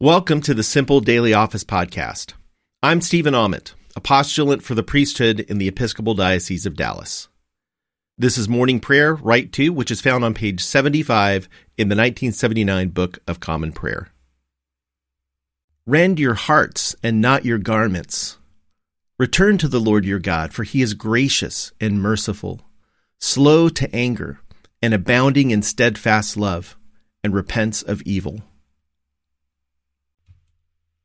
Welcome to the Simple Daily Office Podcast. I'm Stephen Ament, a postulant for the priesthood in the Episcopal Diocese of Dallas. This is morning prayer, Rite Two, which is found on page 75 in the 1979 Book of Common Prayer. Rend your hearts and not your garments. Return to the Lord your God, for he is gracious and merciful, slow to anger, and abounding in steadfast love, and repents of evil.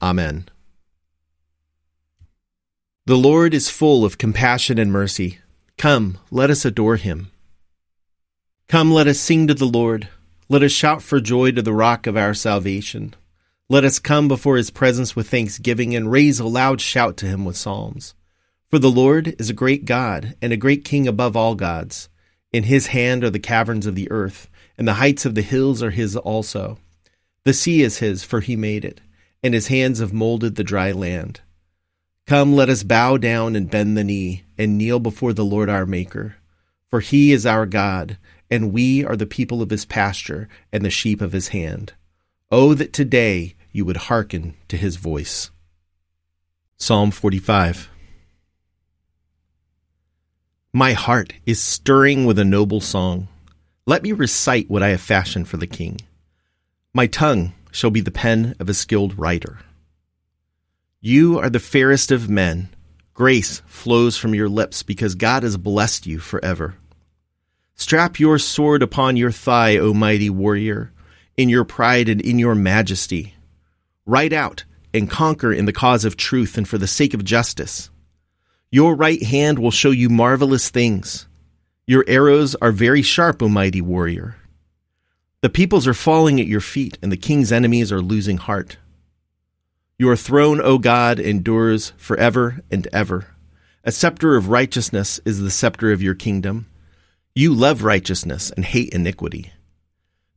Amen. The Lord is full of compassion and mercy. Come, let us adore him. Come, let us sing to the Lord. Let us shout for joy to the rock of our salvation. Let us come before his presence with thanksgiving and raise a loud shout to him with psalms. For the Lord is a great God and a great King above all gods. In his hand are the caverns of the earth, and the heights of the hills are his also. The sea is his, for he made it and his hands have molded the dry land. Come, let us bow down and bend the knee, and kneel before the Lord our Maker. For he is our God, and we are the people of his pasture and the sheep of his hand. Oh, that today you would hearken to his voice. Psalm 45 My heart is stirring with a noble song. Let me recite what I have fashioned for the king. My tongue shall be the pen of a skilled writer. You are the fairest of men. Grace flows from your lips because God has blessed you forever. Strap your sword upon your thigh, O mighty warrior, in your pride and in your majesty. Ride out and conquer in the cause of truth and for the sake of justice. Your right hand will show you marvelous things. Your arrows are very sharp, O mighty warrior. The peoples are falling at your feet, and the king's enemies are losing heart. Your throne, O God, endures forever and ever. A scepter of righteousness is the scepter of your kingdom. You love righteousness and hate iniquity.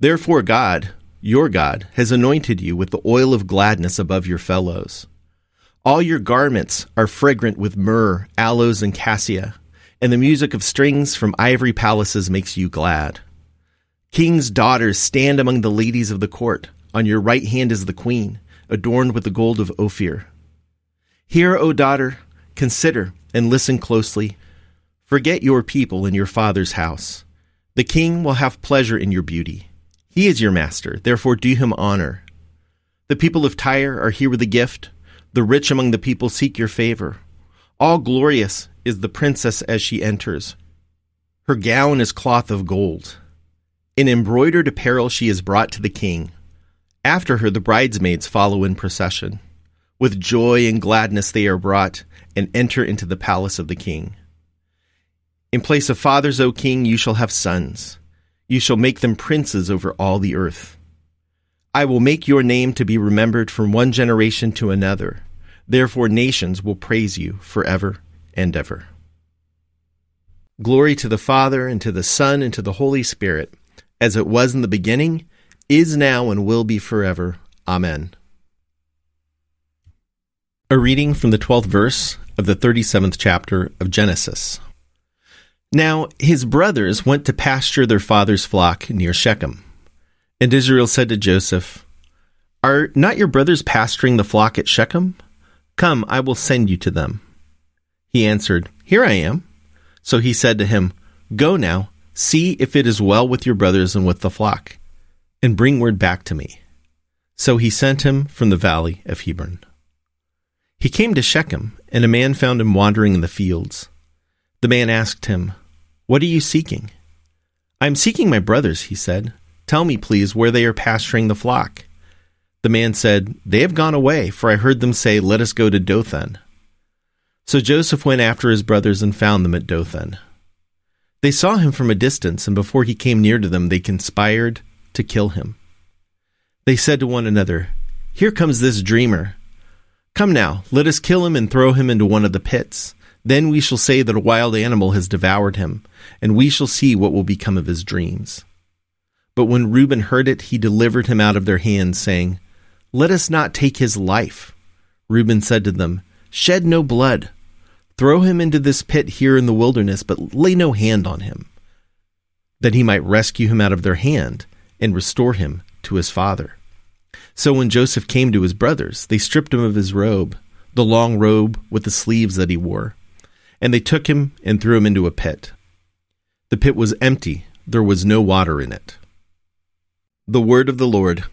Therefore, God, your God, has anointed you with the oil of gladness above your fellows. All your garments are fragrant with myrrh, aloes, and cassia, and the music of strings from ivory palaces makes you glad. King's daughters stand among the ladies of the court. On your right hand is the queen, adorned with the gold of Ophir. Hear, O daughter, consider and listen closely. Forget your people and your father's house. The king will have pleasure in your beauty. He is your master, therefore do him honor. The people of Tyre are here with a gift. The rich among the people seek your favor. All glorious is the princess as she enters. Her gown is cloth of gold in embroidered apparel she is brought to the king. After her, the bridesmaids follow in procession. With joy and gladness they are brought and enter into the palace of the king. In place of fathers, O king, you shall have sons. You shall make them princes over all the earth. I will make your name to be remembered from one generation to another. Therefore, nations will praise you forever and ever. Glory to the Father, and to the Son, and to the Holy Spirit as it was in the beginning, is now, and will be forever. Amen. A reading from the 12th verse of the 37th chapter of Genesis. Now his brothers went to pasture their father's flock near Shechem. And Israel said to Joseph, Are not your brothers pasturing the flock at Shechem? Come, I will send you to them. He answered, Here I am. So he said to him, Go now, see if it is well with your brothers and with the flock, and bring word back to me. So he sent him from the valley of Hebron. He came to Shechem, and a man found him wandering in the fields. The man asked him, What are you seeking? I am seeking my brothers, he said. Tell me, please, where they are pasturing the flock. The man said, They have gone away, for I heard them say, Let us go to Dothan. So Joseph went after his brothers and found them at Dothan. They saw him from a distance, and before he came near to them, they conspired to kill him. They said to one another, Here comes this dreamer. Come now, let us kill him and throw him into one of the pits. Then we shall say that a wild animal has devoured him, and we shall see what will become of his dreams. But when Reuben heard it, he delivered him out of their hands, saying, Let us not take his life. Reuben said to them, Shed no blood. Throw him into this pit here in the wilderness, but lay no hand on him, that he might rescue him out of their hand and restore him to his father. So when Joseph came to his brothers, they stripped him of his robe, the long robe with the sleeves that he wore, and they took him and threw him into a pit. The pit was empty, there was no water in it. The word of the Lord.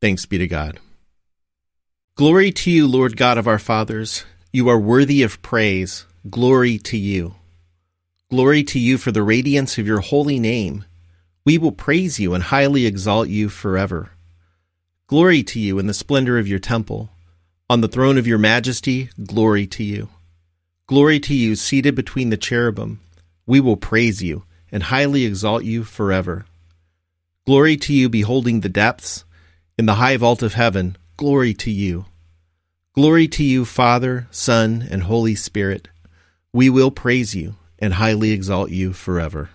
Thanks be to God. Glory to you, Lord God of our fathers. You are worthy of praise. Glory to you. Glory to you for the radiance of your holy name. We will praise you and highly exalt you forever. Glory to you in the splendor of your temple. On the throne of your majesty, glory to you. Glory to you seated between the cherubim. We will praise you and highly exalt you forever. Glory to you beholding the depths. In the high vault of heaven, glory to you. Glory to you, Father, Son, and Holy Spirit. We will praise you and highly exalt you forever.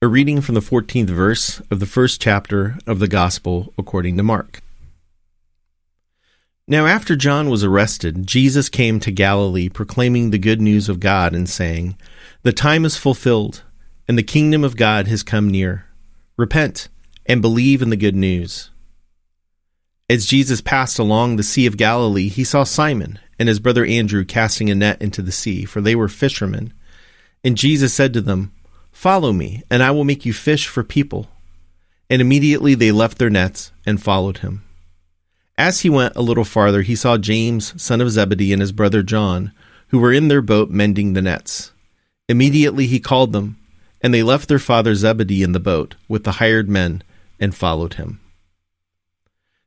A reading from the 14th verse of the first chapter of the Gospel according to Mark. Now, after John was arrested, Jesus came to Galilee proclaiming the good news of God and saying, The time is fulfilled, and the kingdom of God has come near. Repent and believe in the good news. As Jesus passed along the Sea of Galilee, he saw Simon and his brother Andrew casting a net into the sea, for they were fishermen. And Jesus said to them, Follow me, and I will make you fish for people. And immediately they left their nets and followed him. As he went a little farther, he saw James, son of Zebedee, and his brother John, who were in their boat mending the nets. Immediately he called them, and they left their father Zebedee in the boat with the hired men and followed him.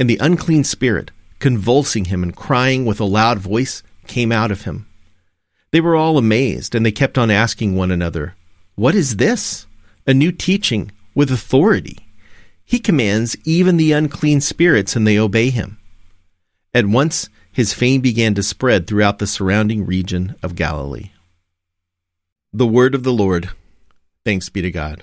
And the unclean spirit, convulsing him and crying with a loud voice, came out of him. They were all amazed, and they kept on asking one another, What is this? A new teaching with authority. He commands even the unclean spirits, and they obey him. At once his fame began to spread throughout the surrounding region of Galilee. The word of the Lord. Thanks be to God.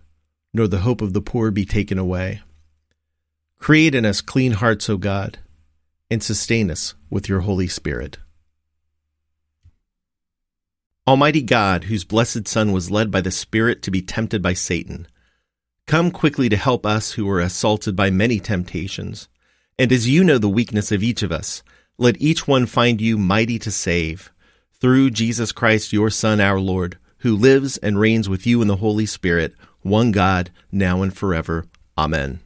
nor the hope of the poor be taken away. Create in us clean hearts, O God, and sustain us with your Holy Spirit. Almighty God, whose blessed Son was led by the Spirit to be tempted by Satan, come quickly to help us who are assaulted by many temptations. And as you know the weakness of each of us, let each one find you mighty to save, through Jesus Christ, your Son, our Lord who lives and reigns with you in the Holy Spirit, one God, now and forever. Amen.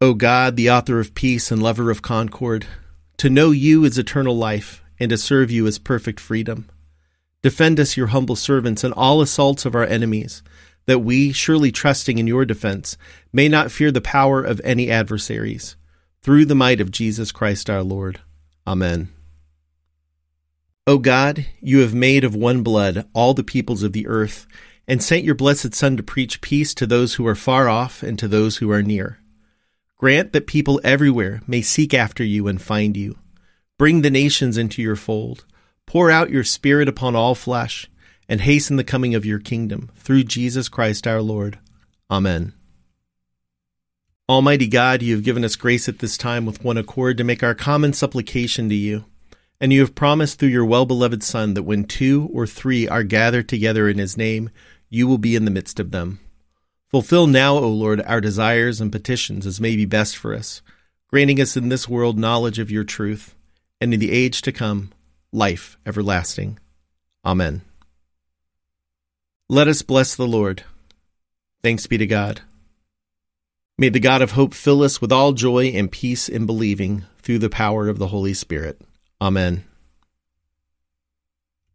O God, the author of peace and lover of concord, to know you is eternal life, and to serve you is perfect freedom. Defend us, your humble servants, in all assaults of our enemies, that we, surely trusting in your defense, may not fear the power of any adversaries. Through the might of Jesus Christ our Lord. Amen. O God, you have made of one blood all the peoples of the earth, and sent your blessed Son to preach peace to those who are far off and to those who are near. Grant that people everywhere may seek after you and find you. Bring the nations into your fold. Pour out your Spirit upon all flesh, and hasten the coming of your kingdom, through Jesus Christ our Lord. Amen. Almighty God, you have given us grace at this time with one accord to make our common supplication to you. And you have promised through your well beloved Son that when two or three are gathered together in his name, you will be in the midst of them. Fulfill now, O Lord, our desires and petitions as may be best for us, granting us in this world knowledge of your truth, and in the age to come, life everlasting. Amen. Let us bless the Lord. Thanks be to God. May the God of hope fill us with all joy and peace in believing through the power of the Holy Spirit. Amen.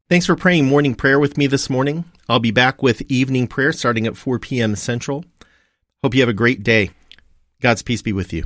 Thanks for praying morning prayer with me this morning. I'll be back with evening prayer starting at 4 p.m. Central. Hope you have a great day. God's peace be with you.